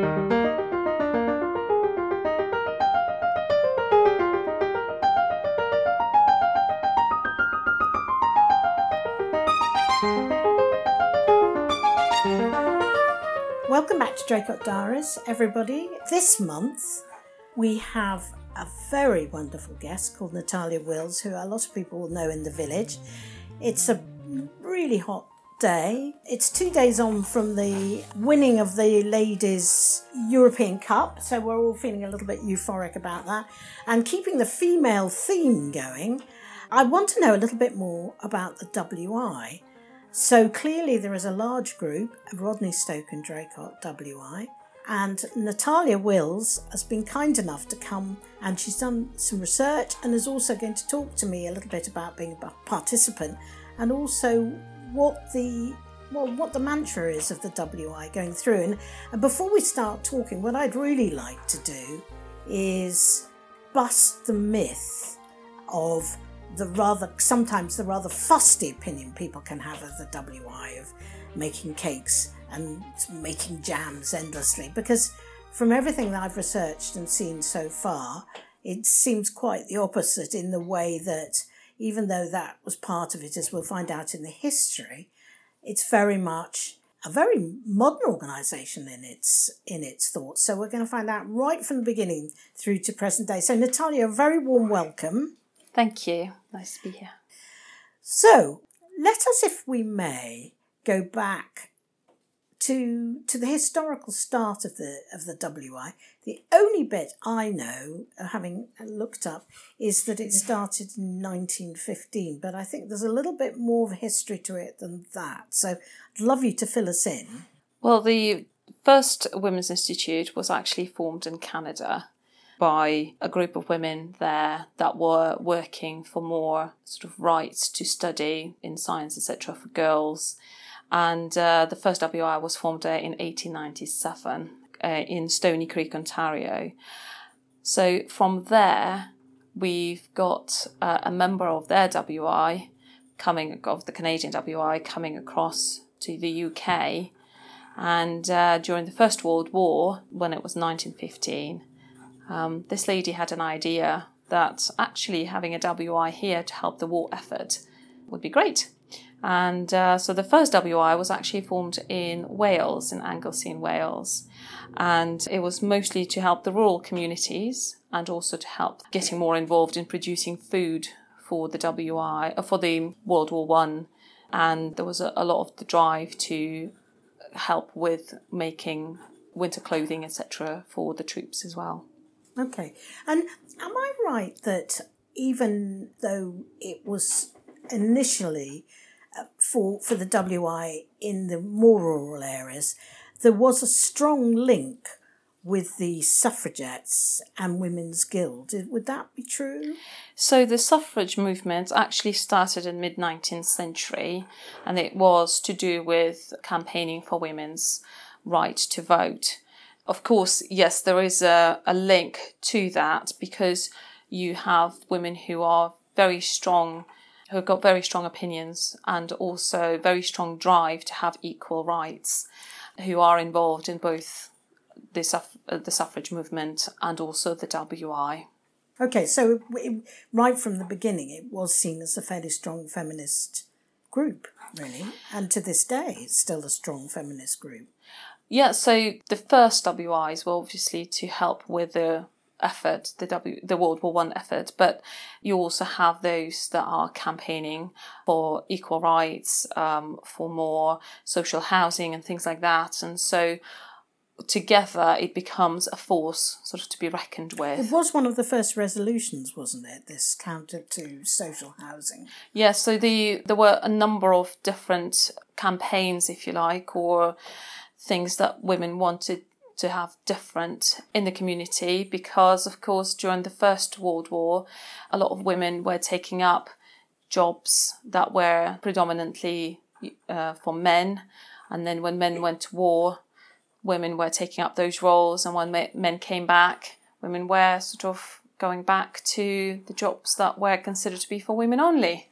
Welcome back to Draycott Diaries, everybody. This month we have a very wonderful guest called Natalia Wills, who a lot of people will know in the village. It's a really hot day. It's two days on from the winning of the Ladies European Cup, so we're all feeling a little bit euphoric about that. And keeping the female theme going, I want to know a little bit more about the WI. So clearly, there is a large group of Rodney Stoke and Draycott WI, and Natalia Wills has been kind enough to come and she's done some research and is also going to talk to me a little bit about being a participant and also what the well what the mantra is of the WI going through. And, and before we start talking, what I'd really like to do is bust the myth of the rather sometimes the rather fusty opinion people can have of the WI of making cakes and making jams endlessly because from everything that I've researched and seen so far it seems quite the opposite in the way that even though that was part of it as we'll find out in the history it's very much a very modern organization in its in its thoughts so we're going to find out right from the beginning through to present day so Natalia a very warm welcome Thank you. Nice to be here. So, let us, if we may, go back to to the historical start of the of the WI. The only bit I know, uh, having looked up, is that it started in 1915. But I think there's a little bit more of history to it than that. So I'd love you to fill us in. Well, the first Women's Institute was actually formed in Canada by a group of women there that were working for more sort of rights to study in science, etc., for girls. And uh, the first WI was formed uh, in 1897 uh, in Stoney Creek, Ontario. So from there, we've got uh, a member of their WI coming, of the Canadian WI, coming across to the UK. And uh, during the First World War, when it was 1915, um, this lady had an idea that actually having a WI here to help the war effort would be great. And uh, so the first WI was actually formed in Wales, in Anglesey in Wales. And it was mostly to help the rural communities and also to help getting more involved in producing food for the WI, uh, for the World War One. And there was a, a lot of the drive to help with making winter clothing, etc., for the troops as well. Okay. And am I right that even though it was initially for for the WI in the more rural areas, there was a strong link with the suffragettes and women's guild. Would that be true? So the suffrage movement actually started in mid 19th century and it was to do with campaigning for women's right to vote of course, yes, there is a, a link to that because you have women who are very strong, who have got very strong opinions and also very strong drive to have equal rights, who are involved in both the, suff- uh, the suffrage movement and also the WI. Okay, so it, right from the beginning, it was seen as a fairly strong feminist group, really, and to this day, it's still a strong feminist group. Yeah, so the first WIs were obviously to help with the effort, the W, the World War One effort, but you also have those that are campaigning for equal rights, um, for more social housing and things like that, and so together it becomes a force sort of to be reckoned with. It was one of the first resolutions, wasn't it? This counter to social housing. Yeah, so the there were a number of different campaigns, if you like, or things that women wanted to have different in the community because, of course, during the First World War, a lot of women were taking up jobs that were predominantly uh, for men. And then when men went to war, women were taking up those roles. And when men came back, women were sort of going back to the jobs that were considered to be for women only.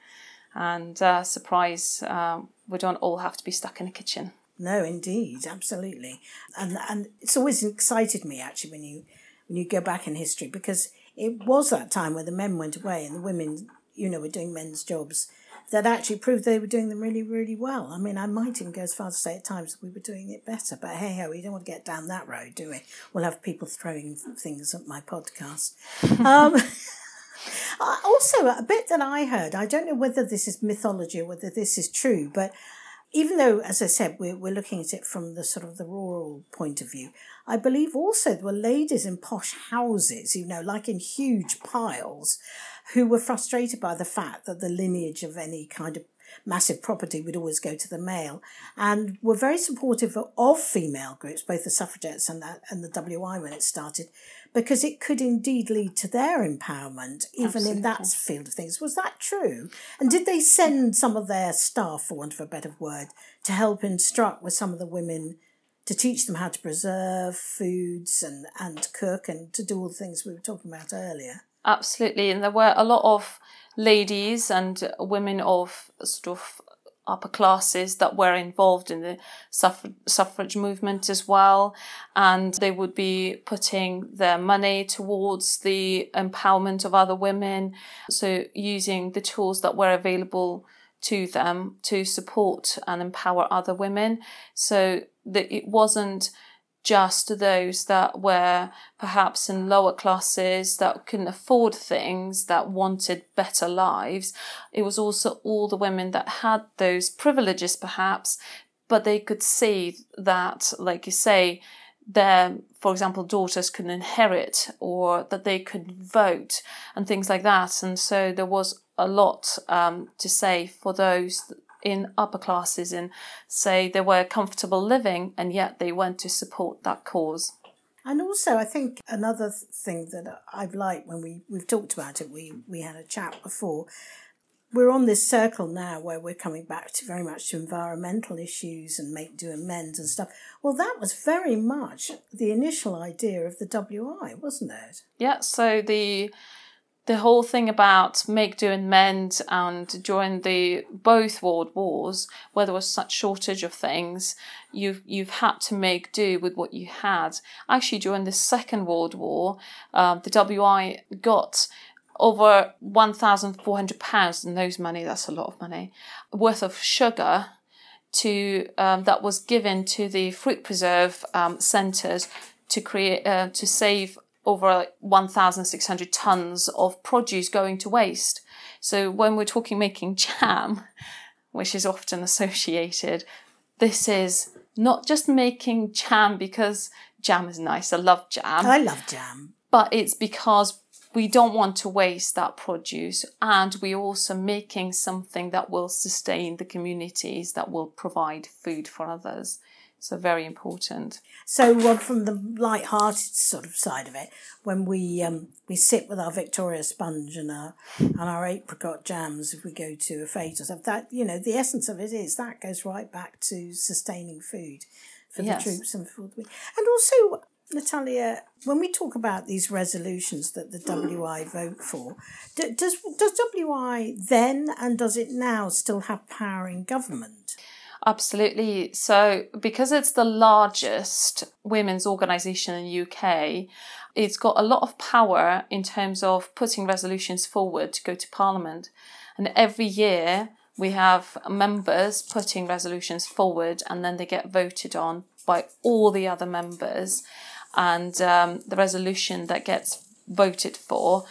And uh, surprise, uh, we don't all have to be stuck in a kitchen. No, indeed, absolutely, and and it's always excited me actually when you when you go back in history because it was that time where the men went away and the women, you know, were doing men's jobs that actually proved they were doing them really, really well. I mean, I might even go as far as to say at times we were doing it better, but hey ho, we don't want to get down that road, do we? We'll have people throwing things at my podcast. um, also, a bit that I heard, I don't know whether this is mythology or whether this is true, but even though, as I said, we're, we're looking at it from the sort of the rural point of view, I believe also there were ladies in posh houses, you know, like in huge piles, who were frustrated by the fact that the lineage of any kind of massive property would always go to the male and were very supportive of female groups, both the suffragettes and, the, and the WI when it started, because it could indeed lead to their empowerment, even Absolutely. in that field of things. Was that true? And did they send some of their staff, for want of a better word, to help instruct with some of the women to teach them how to preserve foods and, and cook and to do all the things we were talking about earlier? Absolutely. And there were a lot of ladies and women of sort of upper classes that were involved in the suffrage, suffrage movement as well. And they would be putting their money towards the empowerment of other women. So using the tools that were available to them to support and empower other women. So that it wasn't just those that were perhaps in lower classes that couldn't afford things that wanted better lives. It was also all the women that had those privileges perhaps, but they could see that, like you say, their, for example, daughters could inherit or that they could vote and things like that. And so there was a lot um, to say for those in upper classes and say they were comfortable living and yet they went to support that cause. And also, I think another thing that I've liked when we, we've talked about it, we, we had a chat before. We're on this circle now where we're coming back to very much to environmental issues and make do amends and stuff. Well, that was very much the initial idea of the WI, wasn't it? Yeah, so the the whole thing about make do and mend and during the both world wars where there was such shortage of things you've you've had to make do with what you had. Actually during the second world war uh, the wi got over 1400 pounds in those money that's a lot of money worth of sugar to um, that was given to the fruit preserve um, centres to create uh, to save over 1,600 tons of produce going to waste. So when we're talking making jam, which is often associated, this is not just making jam because jam is nice. I love jam. I love jam. But it's because we don't want to waste that produce and we're also making something that will sustain the communities that will provide food for others. So very important. So well, from the light-hearted sort of side of it, when we um, we sit with our Victoria sponge and our and our apricot jams, if we go to a fete or something, that you know the essence of it is that goes right back to sustaining food for yes. the troops and for the and also Natalia, when we talk about these resolutions that the WI vote for, does does WI then and does it now still have power in government? Absolutely. So, because it's the largest women's organisation in the UK, it's got a lot of power in terms of putting resolutions forward to go to Parliament. And every year we have members putting resolutions forward and then they get voted on by all the other members. And um, the resolution that gets voted for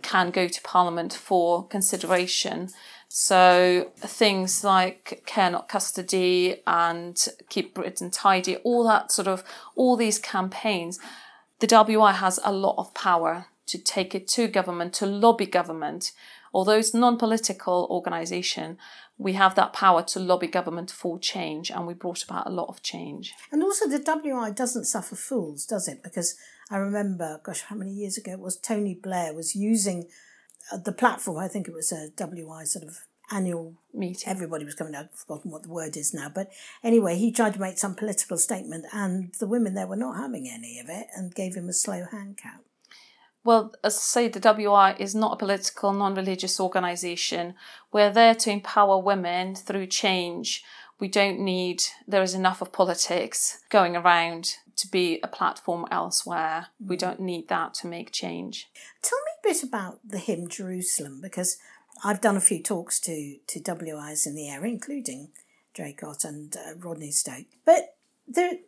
can go to Parliament for consideration. So things like care not custody and keep Britain tidy, all that sort of, all these campaigns, the WI has a lot of power to take it to government, to lobby government. Although it's non-political organisation, we have that power to lobby government for change, and we brought about a lot of change. And also, the WI doesn't suffer fools, does it? Because I remember, gosh, how many years ago it was Tony Blair was using Uh, the platform, I think it was a WI sort of annual meeting. Everybody was coming out. I've forgotten what the word is now. But anyway, he tried to make some political statement, and the women there were not having any of it and gave him a slow hand count. Well, as I say, the WI is not a political, non religious organisation. We're there to empower women through change we don't need, there is enough of politics going around to be a platform elsewhere. We don't need that to make change. Tell me a bit about the hymn Jerusalem because I've done a few talks to, to WIs in the area, including Draycott and uh, Rodney Stoke. But the,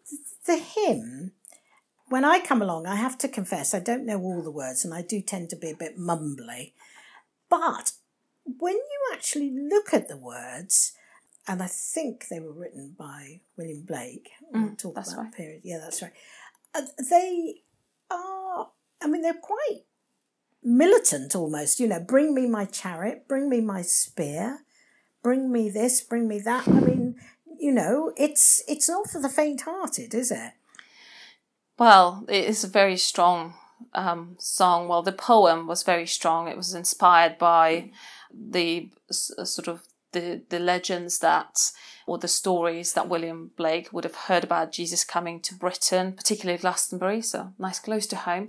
the hymn, when I come along, I have to confess, I don't know all the words and I do tend to be a bit mumbly. But when you actually look at the words, and I think they were written by William Blake. Mm, we'll talk that's about right. period. Yeah, that's right. Uh, they are. I mean, they're quite militant almost. You know, bring me my chariot, bring me my spear, bring me this, bring me that. I mean, you know, it's it's not for the faint-hearted, is it? Well, it is a very strong um, song. Well, the poem was very strong. It was inspired by the s- sort of the, the legends that, or the stories that William Blake would have heard about Jesus coming to Britain, particularly Glastonbury, so nice close to home.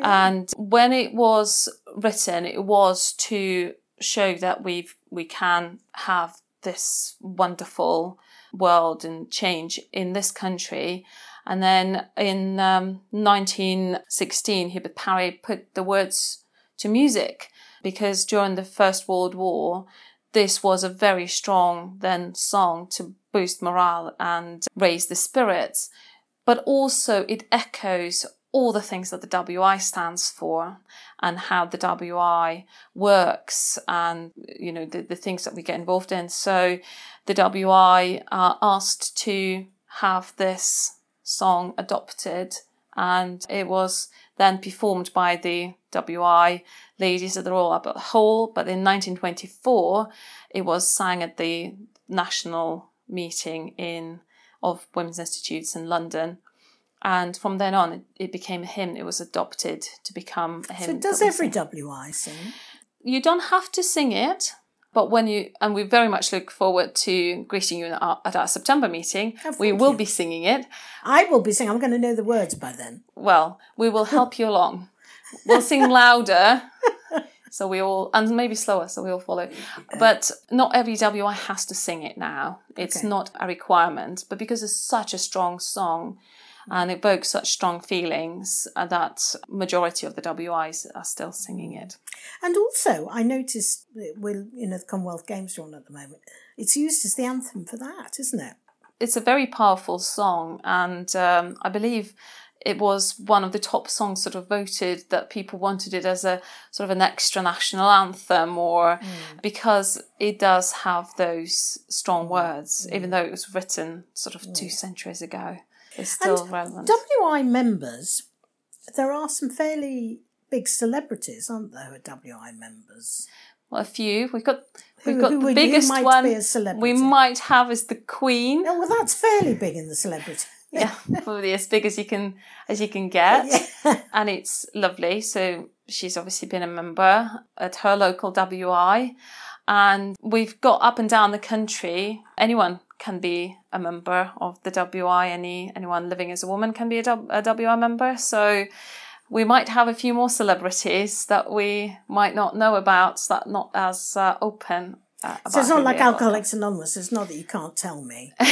And when it was written, it was to show that we've we can have this wonderful world and change in this country. And then in um, 1916, Hubert Parry put the words to music because during the First World War, this was a very strong then song to boost morale and raise the spirits. But also it echoes all the things that the WI stands for and how the WI works and you know the, the things that we get involved in. So the WI asked to have this song adopted and it was then performed by the WI ladies at the Royal Albert Hall. But in 1924, it was sang at the national meeting in of Women's Institutes in London. And from then on, it, it became a hymn. It was adopted to become a hymn. So does every. WI sing? You don't have to sing it, but when you and we very much look forward to greeting you at our, at our September meeting. Oh, we will you. be singing it. I will be singing. I'm going to know the words by then. Well, we will help you along. We'll sing louder, so we all and maybe slower, so we all follow. But not every WI has to sing it now. It's Okay. not a requirement, but because it's such a strong song and evokes such strong feelings, uh, that majority of the WIs are still singing it. And also, I noticed that we're, you know, the Commonwealth Games are on at the moment. It's used as the anthem for that, isn't it? it's a very powerful song, and um, I believe it was one of the top songs sort of voted that people wanted it as a sort of an extra national anthem, or mm. because it does have those strong mm. words, mm. even though it was written sort of two centuries ago. It's still relevant. WI members, there are some fairly big celebrities, aren't there, who are WI members? well, a few. We've got we've got who the biggest one be a celebrity? we might have is the Queen. Oh, well, that's fairly big in the celebrity. Yeah, probably as big as you can as you can get, and it's lovely. So she's obviously been a member at her local WI, and we've got up and down the country. Anyone can be a member of the WI. Any anyone living as a woman can be a, a WI member. So. We might have a few more celebrities that we might not know about, that not as uh, open. Uh, So it's not like. Alcoholics Anonymous. It's not that you can't tell me.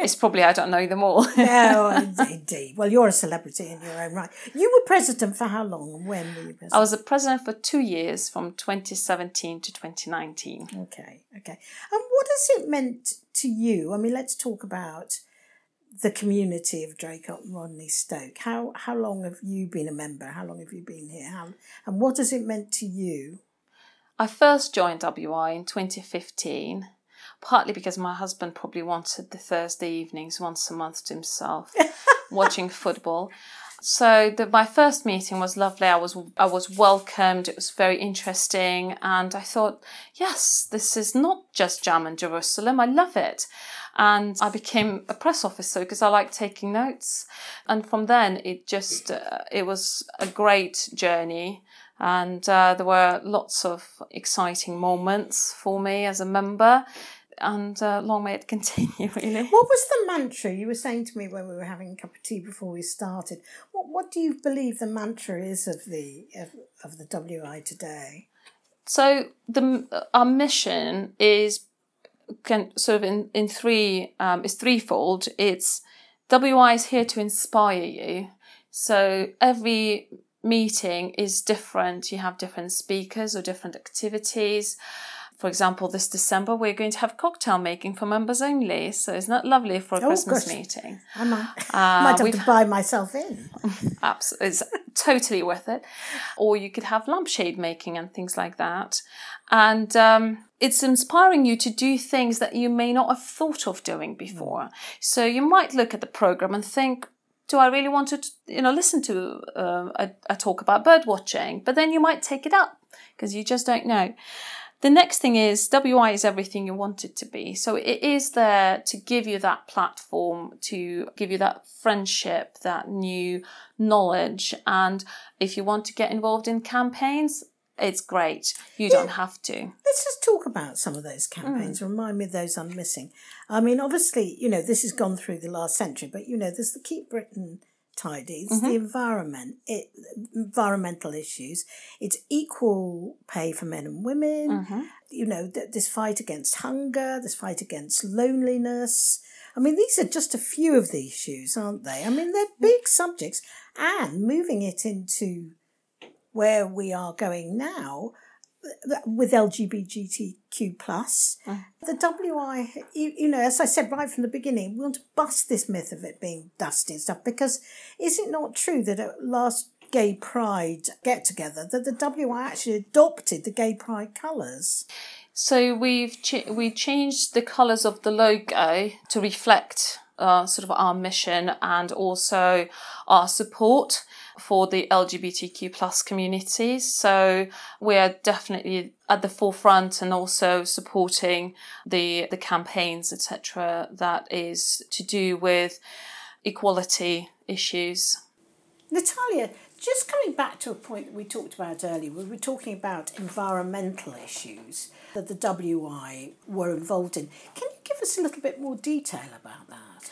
It's probably I don't know them all. no, indeed. Well, you're a celebrity in your own right. You were president for how long and when were you president? I was a president for two years, from 2017 to 2019. Okay, okay. And what has it meant to you? I mean, let's talk about the community of Draycott and Rodney Stoke. How how long have you been a member? How long have you been here? How, and what has it meant to you? I first joined WI in 2015, partly because my husband probably wanted the Thursday evenings once a month to himself, watching football. So the, my first meeting was lovely. I was I was welcomed. It was very interesting, and I thought, yes, this is not just Jam in Jerusalem. I love it, and I became a press officer because I like taking notes. And from then, it just uh, it was a great journey, and uh, there were lots of exciting moments for me as a member. And uh, long may it continue, really. What was the mantra you were saying to me when we were having a cup of tea before we started? What what do you believe the mantra is of the of, of the WI today? So the our mission is can sort of in in three um, is threefold. It's WI is here to inspire you. So every meeting is different. You have different speakers or different activities. For example, this December we're going to have cocktail making for members only. So isn't that lovely for a Oh, Christmas gosh. meeting? I might, Uh, might have to buy myself in. Absolutely, it's totally worth it. Or you could have lampshade making and things like that. And um, it's inspiring you to do things that you may not have thought of doing before. So you might look at the program and think, do I really want to, you know, listen to uh, a, a talk about bird watching? But then you might take it up because you just don't know. The next thing is WI is everything you want it to be. So it is there to give you that platform, to give you that friendship, that new knowledge. And if you want to get involved in campaigns, it's great. You don't have to. Let's just talk about some of those campaigns. Mm. Remind me of those I'm missing. I mean, obviously, you know, this has gone through the last century, but you know, there's the Keep Britain Tidy, it's the mm-hmm. environment, it, environmental issues, it's equal pay for men and women, mm-hmm. you know, th- this fight against hunger, this fight against loneliness. I mean, these are just a few of the issues, aren't they? I mean, they're mm. big subjects, and moving it into where we are going now uh, uh, with LGBTQ plus, mm. the WI, you, you know, as I said right from the beginning, we want to bust this myth of it being dusty and stuff because is it not true that at last gay pride get together that the WI actually adopted the gay pride colours? So we've ch- we changed the colours of the logo to reflect uh, sort of our mission and also our support for the LGBTQ plus communities. So we are definitely at the forefront and also supporting the the campaigns, etc. That is to do with equality issues. Natalia, just coming back to a point that we talked about earlier, we were talking about environmental issues that the WI were involved in. Can you give us a little bit more detail about that?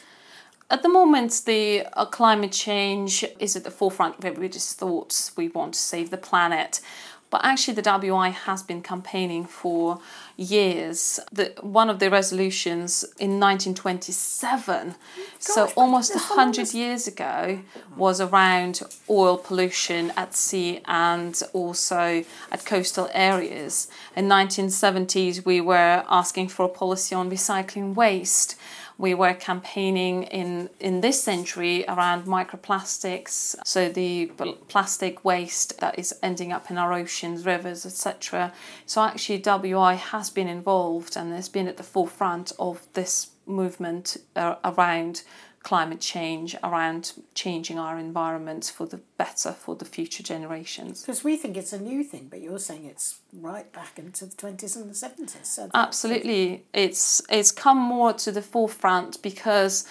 At the moment, the uh, climate change is at the forefront of everybody's thoughts. We want to save the planet. But actually, the WI has been campaigning for years. The, one of the resolutions in 1927, so almost that's 100 years ago, was around oil pollution at sea and also at coastal areas. In 1970s, we were asking for a policy on recycling waste we were campaigning in in this century around microplastics so the pl- plastic waste that is ending up in our oceans rivers etc so actually wi has been involved and has been at the forefront of this movement uh, around climate change around changing our environment for the better for the future generations Because we think it's a new thing, but you're saying it's right back into the 20s and the 70s. So Absolutely, it's it's come more to the forefront because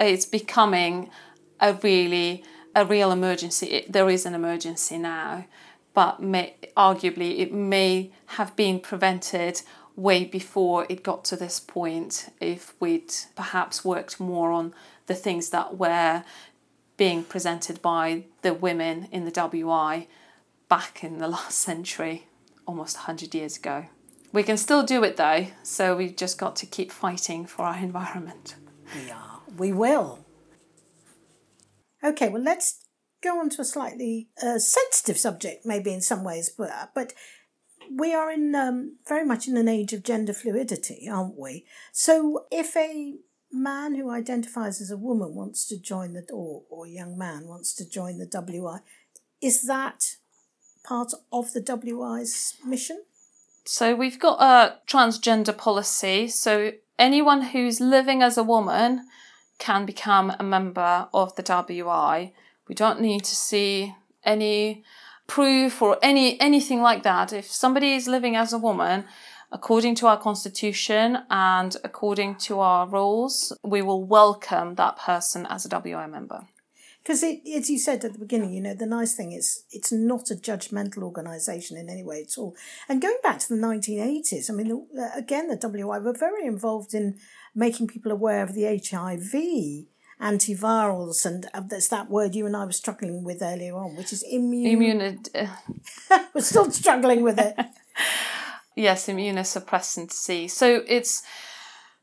it's becoming a really a real emergency. It, there is an emergency now, but may, arguably it may have been prevented way before it got to this point if we'd perhaps worked more on the things that were being presented by the women in the WI back in the last century, almost 100 years ago. We can still do it though, so we've just got to keep fighting for our environment. we are. We will. Okay, well, let's go on to a slightly uh, sensitive subject, maybe in some ways, but, but we are in um, very much in an age of gender fluidity, aren't we? So if a man who identifies as a woman wants to join the or, or young man wants to join the WI, is that part of the WI's mission? So we've got a transgender policy, so anyone who's living as a woman can become a member of the WI. We don't need to see any proof or any anything like that. If somebody is living as a woman, according to our constitution and according to our rules, we will welcome that person as a WI member. Because it, as you said at the beginning, you know, the nice thing is it's not a judgmental organisation in any way at all. And going back to the 1980s, I mean, the, again, the WI were very involved in making people aware of the HIV antivirals, and uh, that's that word you and I were struggling with earlier on, which is immune. Immune, uh, we're still struggling with it. yes, immunosuppressant C. So it's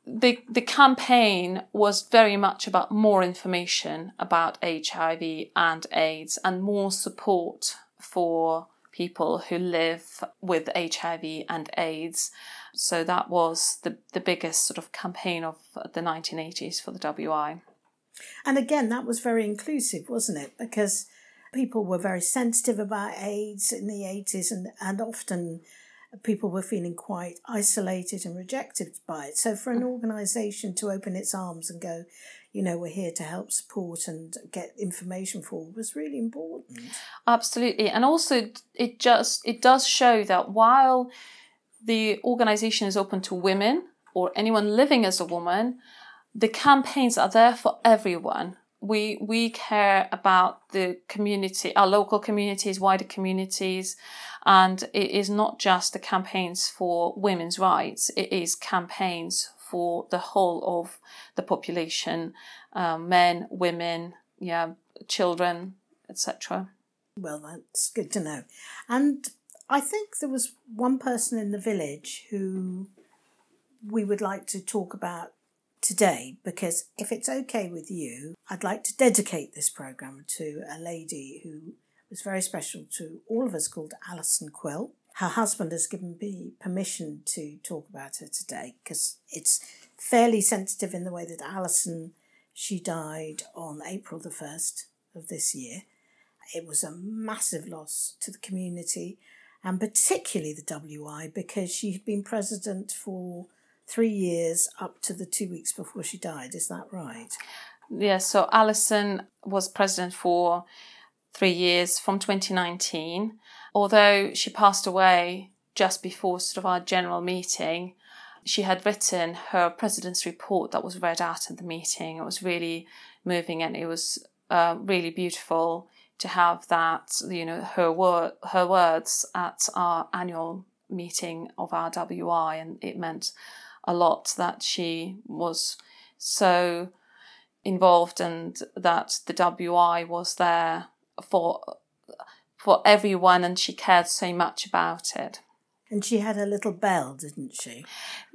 the the campaign was very much about more information about HIV and AIDS and more support for people who live with HIV and AIDS. So that was the, the biggest sort of campaign of the 1980s for the WI. And again, that was very inclusive, wasn't it? Because people were very sensitive about AIDS in the 80s and, and often people were feeling quite isolated and rejected by it. So for an mm. organisation to open its arms and go, you know, we're here to help support and get information for was really important. Mm. Absolutely. And also it just it does show that while the organisation is open to women or anyone living as a woman, the campaigns are there for everyone we we care about the community, our local communities, wider communities, and it is not just the campaigns for women's rights. It is campaigns for the whole of the population, um, men, women, yeah, children, etc. Well, that's good to know. And I think there was one person in the village who we would like to talk about today because if it's okay with you, I'd like to dedicate this program to a lady who was very special to all of us called Alison Quill. Her husband has given me permission to talk about her today because it's fairly sensitive in the way that Alison, she died on April the 1st of this year. It was a massive loss to the community and particularly the WI because she had been president for three years up to the two weeks before she died. Is that right? Yes. Yeah, so Alison was president for three years from 2019. Although she passed away just before sort of our general meeting, she had written her president's report that was read out at the meeting. It was really moving and it was uh, really beautiful to have that, you know, her word, her words at our annual meeting of our WI, and it meant a lot that she was so involved and that the WI was there for for everyone and she cared so much about it. And she had a little bell, didn't she?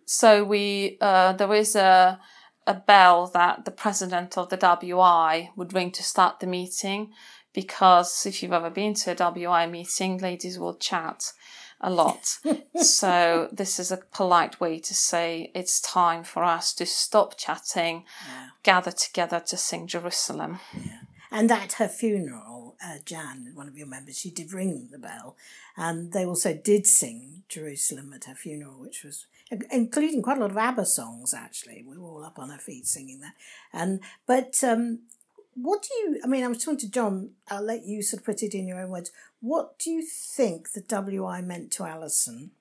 So we uh, there is a a bell that the president of the WI would ring to start the meeting because if you've ever been to a WI meeting, ladies will chat a lot. so this is a polite way to say it's time for us to stop chatting, yeah. gather together to sing Jerusalem. Yeah. And at her funeral, uh, Jan, one of your members, she did ring the bell, and they also did sing Jerusalem at her funeral, which was including quite a lot of ABBA songs. Actually, we were all up on our feet singing that. And but um, what do you? I mean, I was talking to John. I'll let you sort of put it in your own words. What do you think the WI meant to Alison?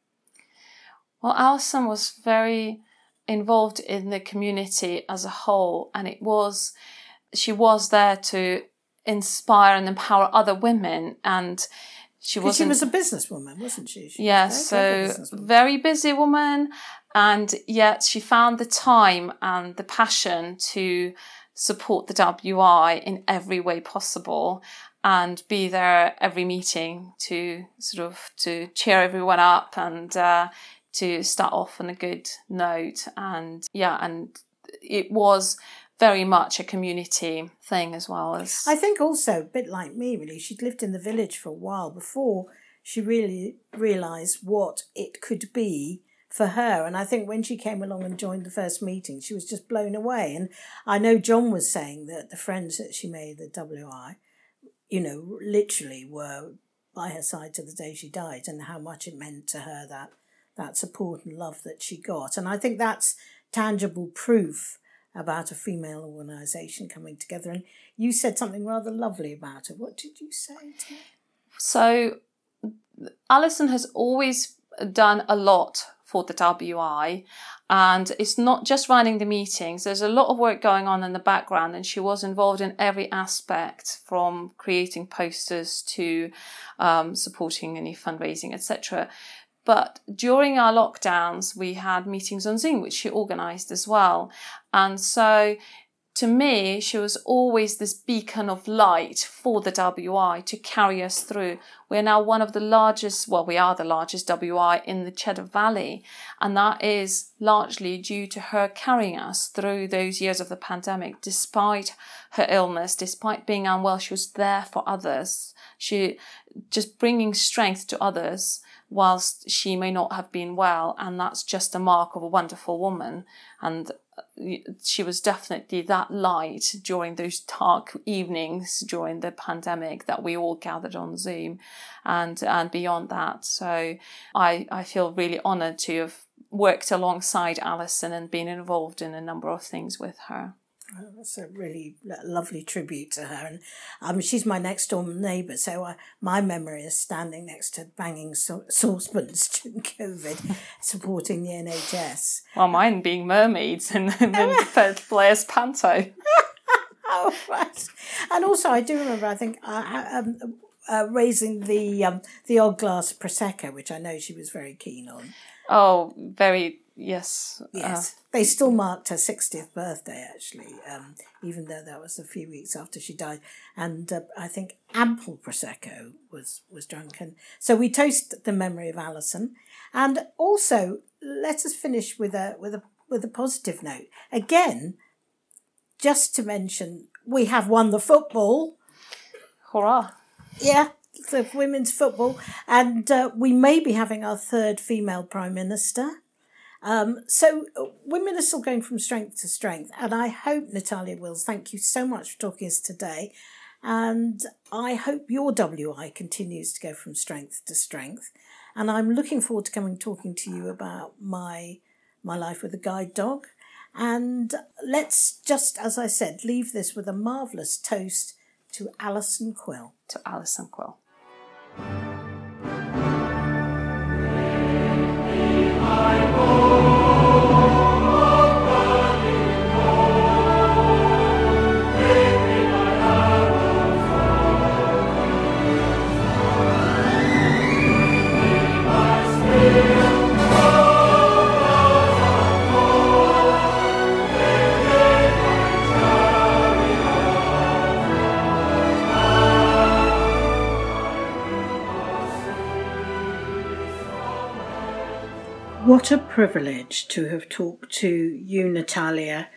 Well, Alison was very involved in the community as a whole, and it was she was there to inspire and empower other women and she was she was a businesswoman wasn't she, she yes so very busy woman and yet she found the time and the passion to support the WI in every way possible and be there every meeting to sort of to cheer everyone up and uh, to start off on a good note and yeah and it was very much a community thing as well as I think also a bit like me really she'd lived in the village for a while before she really realized what it could be for her. And I think when she came along and joined the first meeting, she was just blown away. And I know John was saying that the friends that she made at WI, you know, literally were by her side to the day she died and how much it meant to her that that support and love that she got. And I think that's tangible proof about a female organisation coming together. And you said something rather lovely about it. What did you say to? So Alison has always done a lot for the WI. And it's not just running the meetings, there's a lot of work going on in the background, and she was involved in every aspect from creating posters to um, supporting any fundraising, etc. But during our lockdowns, we had meetings on Zoom, which she organized as well. And so to me, she was always this beacon of light for the WI to carry us through. We're now one of the largest, well, we are the largest WI in the Cheddar Valley, and that is largely due to her carrying us through those years of the pandemic. Despite her illness, despite being unwell, she was there for others. She just bringing strength to others whilst she may not have been well, and that's just a mark of a wonderful woman. And she was definitely that light during those dark evenings during the pandemic that we all gathered on Zoom and and beyond that. So I I feel really honoured to have worked alongside Alison and been involved in a number of things with her. That's a really lovely tribute to her, and um, she's my next door neighbour. So I, my memory is standing next to banging sa- saucepans during COVID, supporting the NHS. Well, mine being mermaids and then Blair's panto. oh, right. And also, I do remember. I think uh, um, uh, raising the um, the odd glass prosecco, which I know she was very keen on. Oh, very Yes. Yes. Uh, they still marked her 60th birthday, actually, um, even though that was a few weeks after she died. And uh, I think ample Prosecco was, was drunk. And so we toast the memory of Alison. And also, let us finish with a, with a, with a positive note. Again, just to mention, we have won the football. Hurrah. Yeah, the women's football. And uh, we may be having our third female prime minister. Um, so uh, women are still going from strength to strength. And I hope, Natalia Wills, thank you so much for talking to us today. And I hope your WI continues to go from strength to strength. And I'm looking forward to coming talking to you about my my life with a guide dog. And let's just, as I said, leave this with a marvellous toast to Alison Quill. To Alison Quill. What a privilege to have talked to you, Natalia,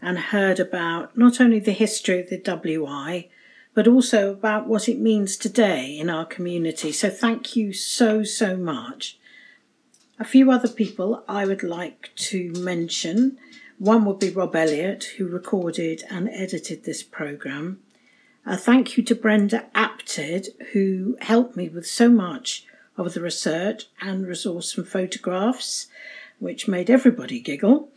and heard about not only the history of the WI, but also about what it means today in our community. So thank you so, so much. A few other people I would like to mention. One would be Rob Elliott, who recorded and edited this programme. A thank you to Brenda Apted, who helped me with so much of the research and resource from photographs, which made everybody giggle.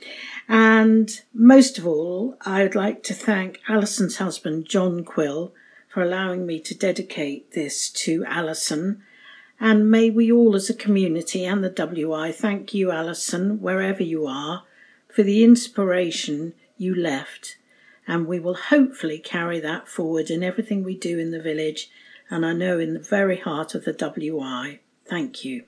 And most of all, I would like to thank Alison's husband, John Quill, for allowing me to dedicate this to Alison. And may we all as a community and the WI thank you, Alison, wherever you are, for the inspiration you left. And we will hopefully carry that forward in everything we do in the village and I know in the very heart of the WI. Thank you.